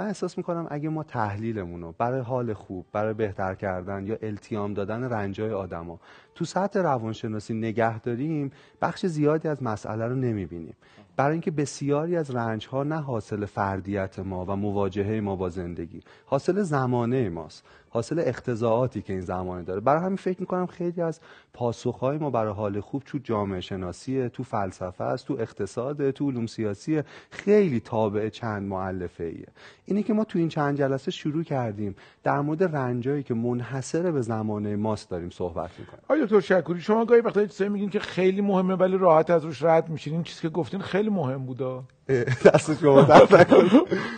من احساس می‌کنم اگه ما تحلیلمون رو برای حال خوب برای بهتر کردن یا التیام دادن رنجای آدما تو سطح روانشناسی نگه داریم بخش زیادی از مسئله رو نمی‌بینیم. برای اینکه بسیاری از رنج ها نه حاصل فردیت ما و مواجهه ما با زندگی حاصل زمانه ماست حاصل اختزاعاتی که این زمانه داره. برای همین فکر می‌کنم خیلی از پاسخهای ما برای حال خوب تو جامعه شناسیه تو فلسفه است تو اقتصاد تو علوم سیاسی خیلی تابع چند معلفه ایه اینی که ما تو این چند جلسه شروع کردیم در مورد رنجایی که منحصر به زمانه ماست داریم صحبت می‌کنیم. آیا دکتر شکوری شما گاهی وقتا چیزایی میگین که خیلی مهمه ولی راحت از روش رد میشین. این چیزی که گفتین خیلی مهم بودا. دست شما در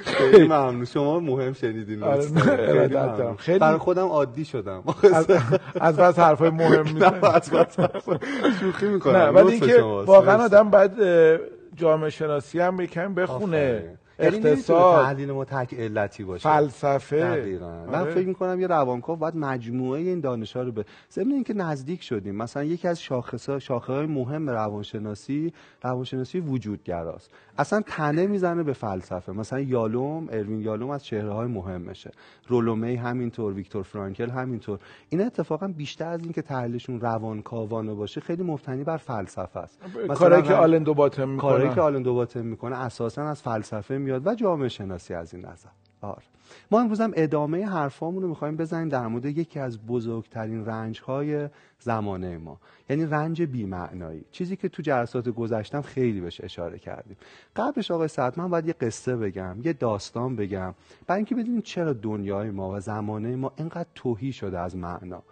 خیلی ممنون. شما مهم شنیدین. آره، خیلی. خیلی- برای خودم عادی شدم. از, بس حرفای مهم نه می‌زنین از بس شوخی می‌کنم. نه ولی اینکه. واقعا. آدم باید اه، جامعه شناسی هم یکم بخونه. اقتصاد تحلیل ما تک علتی باشه. فلسفه. دقیقا. من آره. فکر می‌کنم یه روانکاو باید مجموعه این دانش رو به ضمن اینکه نزدیک شدیم مثلا یکی از شاخص شاخه های مهم روانشناسی روانشناسی وجودگراست. اصلا تنه می‌زنه به فلسفه. مثلا یالوم اروین یالوم از چهره های مهمشه. رولومی همینطور ویکتور فرانکل همینطور. این اتفاقا بیشتر از اینکه تحلیلشون روانکاوانه باشه خیلی مبتنی بر فلسفه است. کاری که آلن دو باتم کاری که می‌کنه آلن دوباتن می‌کنه اساسا از فلسفه میاد و جامعه شناسی از این نظر. آره. ما امروز هم ادامه حرفامون رو می‌خوایم بزنیم در مورد یکی از بزرگترین رنج های زمانه ما. یعنی رنج بیمعنایی. چیزی که تو جلسات گذشتم خیلی بهش اشاره کردیم. قبلش آقای سعد من باید یه قصه بگم یه داستان بگم. برای اینکه بدونیم چرا دنیای ما و زمانه ما اینقدر توهی شده از معنا.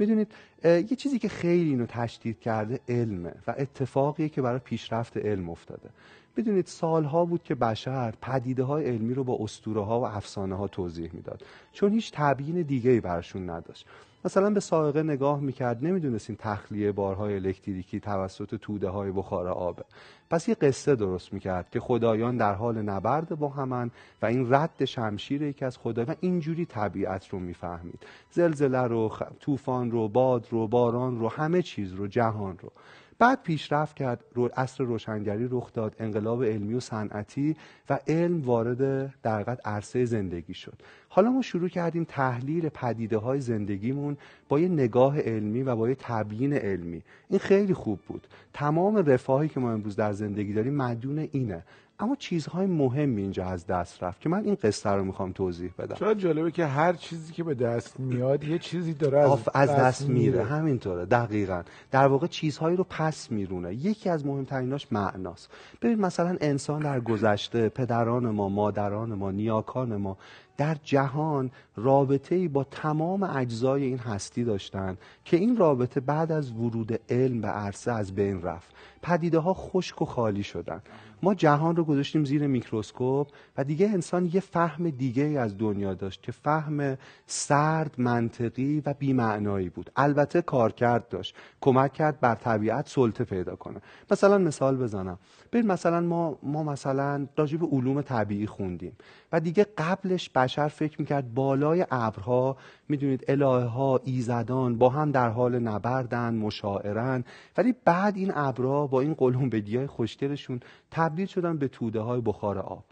می‌دونید یه چیزی که خیلی اینو تشدید کرده علمه و اتفاقیه که برای پیشرفت علم افتاده. بدونید سالها بود که بشر پدیده های علمی رو با اسطوره ها و افسانه ها توضیح می‌داد. چون هیچ تبیین دیگه ای براشون نداشت. مثلا به سائقه نگاه می‌کرد نمی‌دونستیم تخلیه بارهای الکتریکی توسط توده های بخار آبه پس یه قصه درست می‌کرد که خدایان در حال نبرد با همن و این رد شمشیر یکی از خدای و اینجوری طبیعت رو می‌فهمید زلزله رو. طوفان رو باد رو باران رو همه چیز رو جهان رو بعد پیشرفت کرد رو اصر روشنگری رخ داد انقلاب علمی و صنعتی و علم وارد در عرصه زندگی شد. حالا ما شروع کردیم تحلیل پدیده های زندگیمون با یه نگاه علمی و با یه تبیین علمی. این خیلی خوب بود. تمام رفاهی که ما امروز در زندگی داریم مدیون اینه. اما چیزهای مهمی اینجا از دست رفت که من این قصه رو می‌خوام توضیح بدم. چرا جالبه که هر چیزی که به دست میاد یه چیزی داره از, آف از دست میره. همینطوره دقیقا. در واقع چیزهایی رو پس میرونه. یکی از مهمتریناش معناست. ببین مثلا انسان در گذشته پدران ما مادران ما نیاکان ما در جهان رابطه ای با تمام اجزای این هستی داشتن که این رابطه بعد از ورود علم به عرصه از بین رفت. پدیده ها خشک و خالی شدن. ما جهان رو گذاشتیم زیر میکروسکوپ و دیگه انسان یه فهم دیگه از دنیا داشت که فهم سرد منطقی و بیمعنایی بود. البته کارکرد داشت. کمک کرد بر طبیعت سلطه پیدا کنه. مثلا مثال بزنم. ببین مثلا ما ما مثلا راجع به علوم طبیعی خوندیم و دیگه قبلش بشر فکر می‌کرد بالای ابرها می‌دونید الهه ها ایزدان با هم در حال نبردن مشاعرن. ولی بعد این ابرها با این قلمبدی های خوشگلشون تبدیل شدن به توده های بخار آب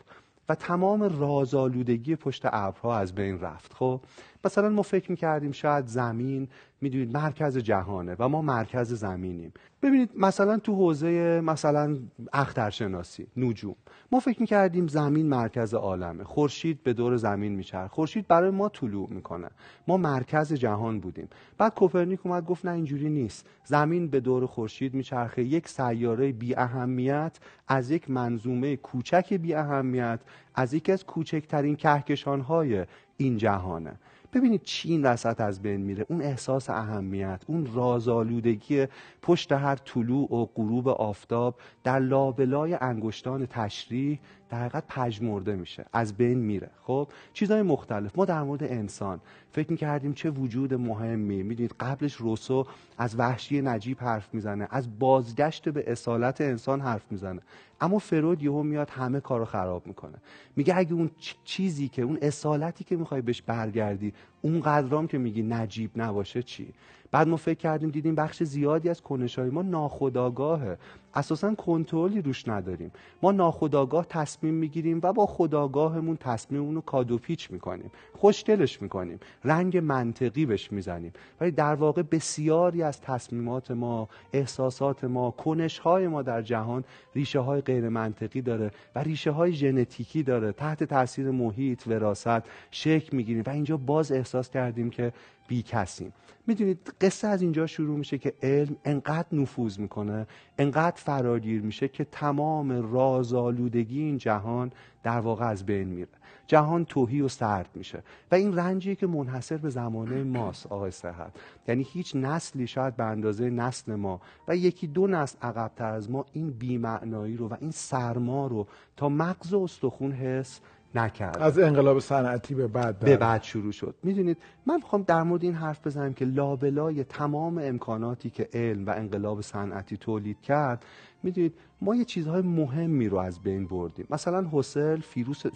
و تمام رازآلودگی پشت ابرها از بین رفت. خب مثلا ما فکر می‌کردیم شاید زمین می‌دونید مرکز جهانه و ما مرکز زمینیم. ببینید مثلا تو حوزه مثلا اخترشناسی نجوم ما فکر می‌کردیم زمین مرکز عالمه. خورشید به دور زمین میچرخه خورشید برای ما طلوع می‌کنه. ما مرکز جهان بودیم. بعد کوپرنیک اومد گفت نه اینجوری نیست. زمین به دور خورشید میچرخه. یک سیاره بی اهمیت از یک منظومه کوچک بی اهمیت از یکی از کوچکترین کهکشان های این جهانه. ببینید چی این وسط از بین میره. اون احساس اهمیت اون رازآلودگی پشت هر طلوع و غروب آفتاب در لابلای انگشتان تشریح در حقیقت پژمرده میشه. از بین میره. خب؟ چیزهای مختلف. ما در مورد انسان فکر می‌کردیم چه وجود مهمی. می‌دونید قبلش روسو از وحشی نجیب حرف می‌زنه از بازگشت به اصالت انسان حرف می‌زنه. اما فرود یهو میاد همه کارو خراب می‌کنه. میگه اگه اون چیزی که اون اصالتی که می‌خوای بهش برگردی اون قدرام که میگی نجیب نباشه چی؟ بعد ما فکر کردیم دیدیم بخش زیادی از کنش های ما ناخودآگاهه. اساسا کنترلی روش نداریم. ما ناخودآگاه تصمیم می‌گیریم و با خداگاهمون تصمیممون رو کادو پیچ می‌کنیم. خوشدلش می‌کنیم. رنگ منطقی بهش می‌زنیم. ولی در واقع بسیاری از تصمیمات ما احساسات ما کنش های ما در جهان ریشه های غیر منطقی داره و ریشه های ژنتیکی داره. تحت تاثیر محیط وراثت شکل می‌گیریم. و اینجا باز احساس کردیم که بی کسیم می‌دونید قصه از اینجا شروع میشه که علم انقدر نفوذ می‌کنه انقدر فراگیر میشه که تمام رازآلودگی این جهان در واقع از بین میره. جهان توهی و سرد میشه. و این رنجی که منحصر به زمانه ماست آقای صحت یعنی هیچ نسلی شاید به اندازه نسل ما و یکی دو نسل عقبتر از ما این بیمعنایی رو و این سرما رو تا مغز و استخون حس نکرد. از انقلاب صنعتی به بعد به بعد شروع شد. می‌دونید من می‌خوام در مورد این حرف بزنم که لابلای تمام امکاناتی که علم و انقلاب صنعتی تولید کرد می‌دونید ما یه چیزهای مهمی رو از بین بردیم. مثلا حسل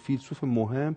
فیلسوف مهم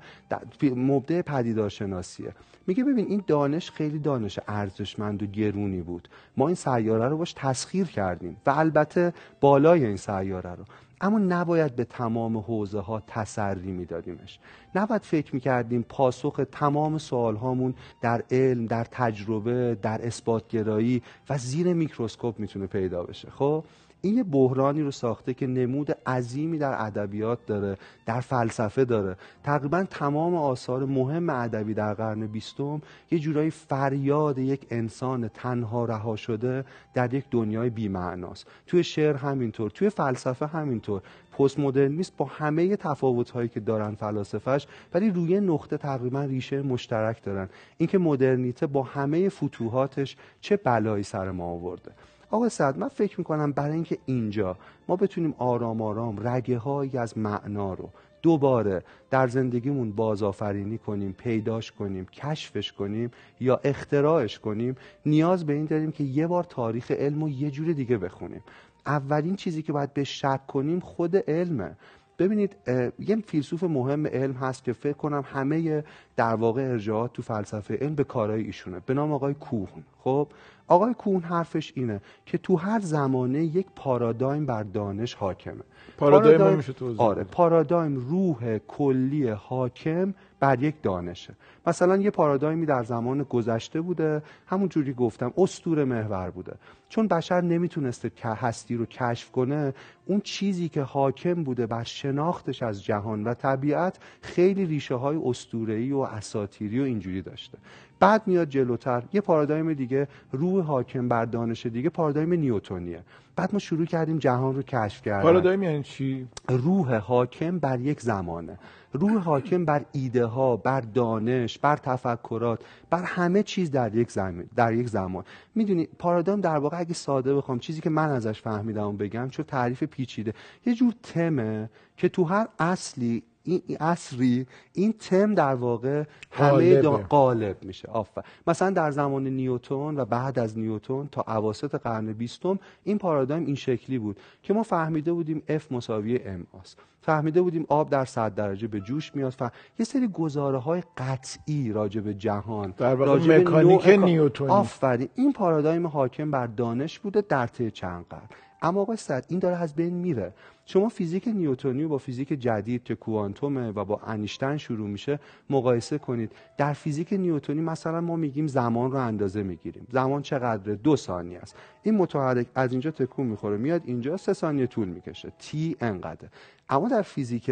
مبدع پدیدارشناسیه. میگه ببین این دانش خیلی دانش ارزشمند و گرونی بود. ما این سیاره رو باش تسخیر کردیم و البته بالای این سیاره رو. اما نباید به تمام حوزه ها تسری میدادیمش. نباید فکر می‌کردیم پاسخ تمام سوال هامون در علم در تجربه در اثباتگرایی و زیر میکروسکوپ می‌تونه پیدا بشه. خب؟ این یه بحرانی رو ساخته که نمود عظیمی در ادبیات داره در فلسفه داره. تقریبا تمام آثار مهم ادبی در قرن بیستم یه جورایی فریاد یک انسان تنها رها شده در یک دنیای بیمعناست. توی شعر همینطور توی فلسفه همینطور. پست مدرنیست با همه تفاوت هایی که دارن فلاسفهش ولی روی نقطه تقریبا ریشه مشترک دارن. اینکه مدرنیته با همه فتوحاتش چه بلایی سر ما آورده؟ آقا سعد من فکر می‌کنم برای اینکه اینجا ما بتونیم آرام آرام رگه هایی از معنا رو دوباره در زندگیمون بازآفرینی کنیم پیداش کنیم کشفش کنیم یا اختراعش کنیم نیاز به این داریم که یه بار تاریخ علم رو یه جور دیگه بخونیم. اولین چیزی که باید به شک کنیم خود علمه. ببینید یه فیلسوف مهم علم هست که فکر کنم همه در واقع ارجاعات تو فلسفه علم به کارهای ایشونه. به نام آقای کوهن. خب؟ آقای کوهن حرفش اینه که تو هر زمانه یک پارادایم بر دانش حاکمه. پارادایم, پارادایم میشه توضیح آره پارادایم روح کلی حاکم بر یک دانشه. مثلا یه پارادایمی در زمان گذشته بوده همون جوری گفتم استور محور بوده. چون بشر نمی‌تونسته که هستی رو کشف کنه اون چیزی که حاکم بوده بر شناختش از جهان و طبیعت خیلی ریشه های استورهی و اساتیری و اینجوری داشته. بعد میاد جلوتر. یه پارادایم دیگه روح حاکم بر دانش دیگه پارادایم نیوتونیه. بعد ما شروع کردیم جهان رو کشف کردن. پارادایم یعنی چی؟ روح حاکم بر یک زمانه. روح حاکم بر ایده ها بر دانش بر تفکرات بر همه چیز در یک زمان در یک زمان. می‌دونی پارادایم در واقع اگه ساده بخوام چیزی که من ازش فهمیدم بگم چون تعریف پیچیده. یه جور تمه که تو هر اصلی این اصری این تم در واقع همه قالب میشه. آفر. مثلا در زمان نیوتون و بعد از نیوتون تا اواسط قرن بیستم این پارادایم این شکلی بود که ما فهمیده بودیم F مساوی M آست. فهمیده بودیم آب در صد درجه به جوش میاد. ف... یه سری گزاره های قطعی راجع به جهان در واقع مکانیک نیوتونی. آفرین. این پارادایم حاکم بر دانش بوده در طی چند قرن. اما آقای صد این داره از بین میره. شما فیزیک نیوتونی با فیزیک جدید که کوانتومه و با انیشتن شروع میشه مقایسه کنید. در فیزیک نیوتونی مثلا ما میگیم زمان رو اندازه می‌گیریم. زمان چقدره؟ دو ثانیه است. این متحرک از اینجا تکون می‌خوره. میاد اینجا سه ثانیه طول می‌کشه. تی انقدر اما در فیزیک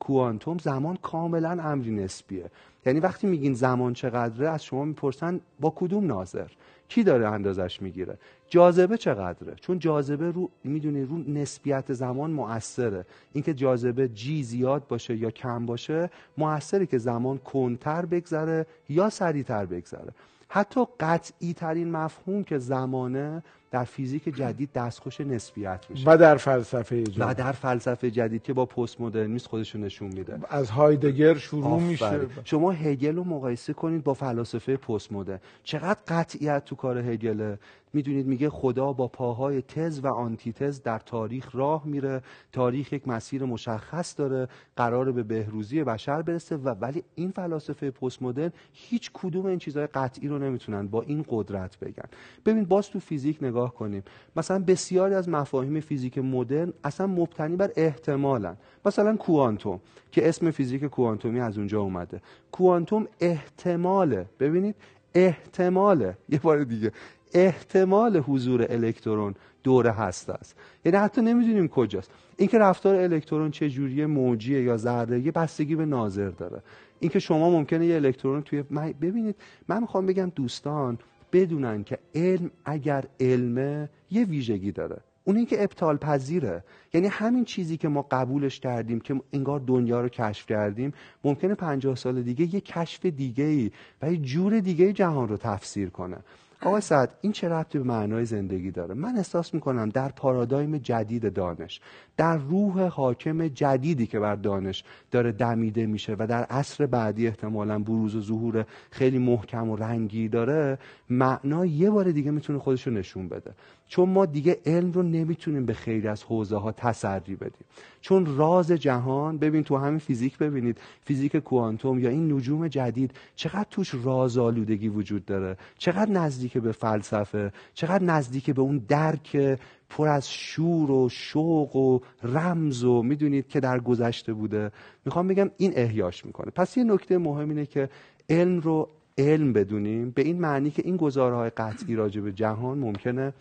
کوانتوم زمان کاملا امری نسبیه. یعنی وقتی میگین زمان چقدره از شما می‌پرسن با کدوم ناظر؟ کی داره اندازش می‌گیره؟ جاذبه چقدره؟ چون جاذبه رو می‌دونی رو نسبیت زمان مؤثره. اینکه جاذبه جی زیاد باشه یا کم باشه مؤثره که زمان کنتر بگذره یا سریعتر بگذره. حتی قطعی ترین مفهوم که زمانه در فیزیک جدید دستخوش نسبیت میشه. و در فلسفه جدید. و در فلسفه جدید که با پست مدرنیسم خودش نشون میده. از هایدگر شروع میشه. شما هگل رو مقایسه کنید با فلاسفه پست مدرن چقدر قطعیت تو کار هگله. می‌دونید میگه خدا با پاهای تز و آنتیتز در تاریخ راه میره. تاریخ یک مسیر مشخص داره. قرار به بهروزی بشر برسه و ولی این فلاسفه پست مدرن هیچ کدوم این چیزهای قطعی رو نمی‌تونن با این قدرت بگن. ببین باز تو فیزیک نگاه کنیم. مثلا بسیاری از مفاهیم فیزیک مدرن اصلا مبتنی بر احتمالن. مثلا کوانتوم که اسم فیزیک کوانتومی از اونجا اومده. کوانتوم احتماله. ببینید احتماله. یه بار دیگه. احتمال حضور الکترون دور هسته است یعنی حتی نمی‌دونیم کجاست. اینکه رفتار الکترون چه جوریه موجیه یا ذره‌ای بستگی به ناظر داره. اینکه شما ممکنه یه الکترون توی ببینید من می‌خوام بگم دوستان بدونن که علم اگر علمه یه ویژگی داره. اون اینکه ابطال پذیره. یعنی همین چیزی که ما قبولش کردیم که انگار دنیا رو کشف کردیم ممکنه 50 سال دیگه یه کشف دیگه ای و یه جور دیگه جهان رو تفسیر کنه. آقای سعد این چه ربطی به معنای زندگی داره؟ من احساس می‌کنم در پارادایم جدید دانش در روح حاکم جدیدی که بر دانش داره دمیده میشه و در عصر بعدی احتمالا بروز و ظهور خیلی محکم و رنگی داره معنا یه بار دیگه می‌تونه خودش رو نشون بده. چون ما دیگه علم رو نمی‌تونیم به خیلی از حوزه ها تسری بدیم. چون راز جهان ببین تو همین فیزیک ببینید فیزیک کوانتوم یا این نجوم جدید چقدر توش رازآلودگی وجود داره چقدر نزدیک به فلسفه چقدر نزدیک به اون درک پر از شور و شوق و رمز و می‌دونید که در گذشته بوده. می‌خوام بگم این احیاش می‌کنه. پس یه نکته مهم اینه که علم رو علم بدونیم به این معنی که این گزارهای قطعی راجع به جهان ممکنه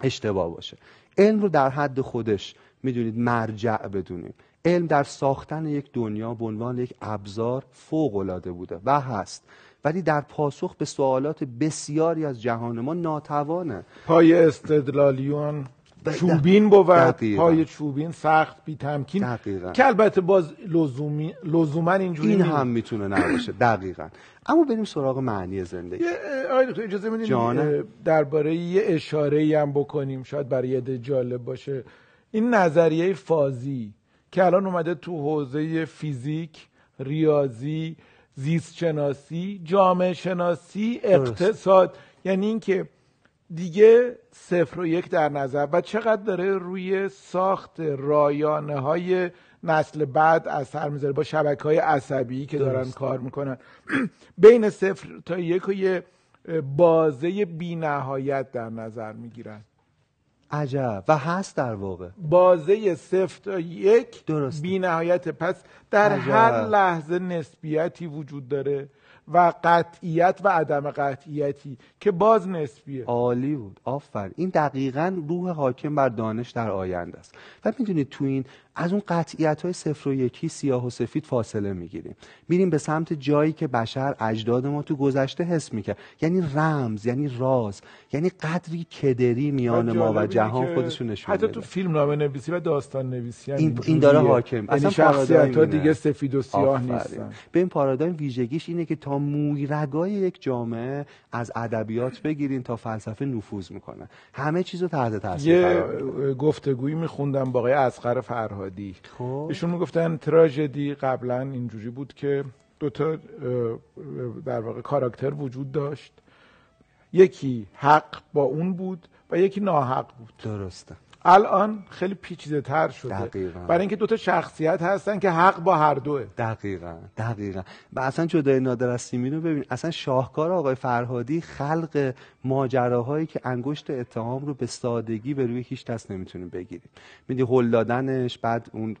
اشتباه باشه. علم رو در حد خودش می‌دونید مرجع بدونیم. علم در ساختن یک دنیا به عنوان یک ابزار فوق العاده بوده و هست. ولی در پاسخ به سوالات بسیاری از جهان ما ناتوانه. پای استدلالیون چوبین بود. پای چوبین سخت بی تمکین. دقیقا. که البته باز لزومی لزوما اینجوری این هم می‌تونه نباشه. دقیقا. اما بریم سراغ معنی زندگی. آقای اجازه میدین درباره یه اشاره ای هم بکنیم. شاید برای یه جالب باشه. این نظریه فازی که الان اومده تو حوزه فیزیک ریاضی زیست شناسی جامعه شناسی اقتصاد. یعنی اینکه دیگه صفر و یک در نظر. و چقدر داره روی ساخت رایانه های نسل بعد اثر می‌ذاره با شبکه های عصبی که دارن کار می‌کنن. بین صفر تا یک و یه بازه بی نهایت در نظر می‌گیرن. عجب. و هست در واقع. بازه صفر تا یک بی نهایت پس در عجب. هر لحظه نسبیتی وجود داره و قطعیت و عدم قطعیتی که باز نسبیه. عالی بود. آفر این دقیقا روح حاکم بر دانش در آینده است. و می‌دونید تو این از اون قطعیت های صفر و یکی سیاه و سفید فاصله می‌گیریم. میریم به سمت جایی که بشر اجداد ما تو گذشته حس می‌کرد. یعنی رمز یعنی راز یعنی قدری کدری میان ما و جهان خودشون نشون حتی تو فیلم نامه نویسی و داستان نویسی این, این داره حاکم یعنی اصلا شخصیت ها دیگه سفید و سیاه نیستن. به این پارادایم ویژگیش اینه که تا مویرگای یک جامعه از ادبیات بگیرین تا فلسفه نفوذ می‌کنه. همه چیزو تحت تاثیر یه گفتگویی میخوندم با آقای اصغر فرهادی. خب. ایشون می‌گفتن تراژدی قبلا اینجوری بود که دو تا در واقع کاراکتر وجود داشت. یکی حق با اون بود و یکی ناحق بود. درسته. الان خیلی پیچیده تر شده. دقیقا. برای اینکه دو تا شخصیت هستن که حق با هر دوه. دقیقا دقیقا. و اصلا جدای نادر از سیمین رو ببین اصلا شاهکار آقای فرهادی خلق ماجراهایی که انگشت اتهام رو به سادگی به روی هیچ دست نمی‌تونیم بگیریم. میدی هل دادنش بعد اون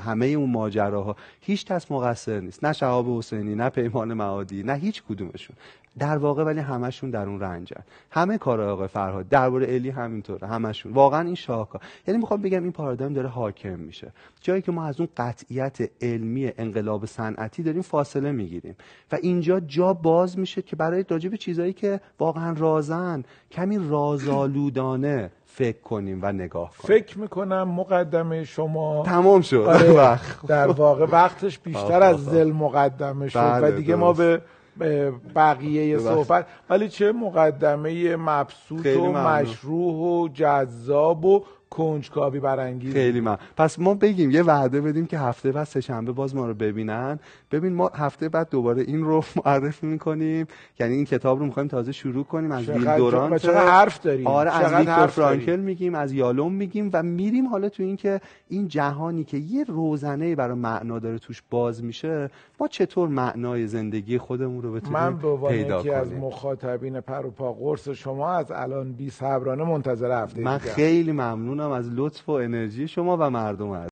همه اون ماجراها. هیچ دست مقصر نیست. نه شهاب حسینی نه پیمان معادی نه هیچ کدومشون. در واقع ولی همشون در اون رنجن. همه کار آقای فرهاد درباره الی همینطوره همشون واقعا این شاهکار. یعنی می‌خوام بگم این پارادایم داره حاکم میشه. جایی که ما از اون قطعیت علمی انقلاب صنعتی داریم فاصله می‌گیریم. و اینجا جا باز میشه که برای راجع به چیزایی که واقعا رازن کمی رازآلودانه فکر کنیم و نگاه کنیم. فکر می‌کنم مقدمه شما تمام شد. آره در واقع وقتش بیشتر از زل مقدمه شد. و بله، دیگه ما به بقیه صحبت. ولی چه مقدمه مبسوط و مشروع و جذاب و کنجکاوی برانگیز. خیلی من پس ما بگیم یه وعده بدیم که هفته بعد سهشنبه باز ما رو ببینن. ببین ما هفته بعد دوباره این رو معرفی می‌کنیم. یعنی این کتاب رو می‌خوایم تازه شروع کنیم از ویل دوران حرف داریم. آره از ویکتور فرانکل میگیم از یالوم میگیم و میریم حالا تو این که این جهانی که یه روزنه برای معنا داره توش باز میشه ما چطور معنای زندگی خودمون رو بتونیم من پیدا کنیم از مخاطبین پروپا قرص شما از الان بی صبرانه منتظر هفته من خیلی ممنونم از لطف و انرژی شما و مردم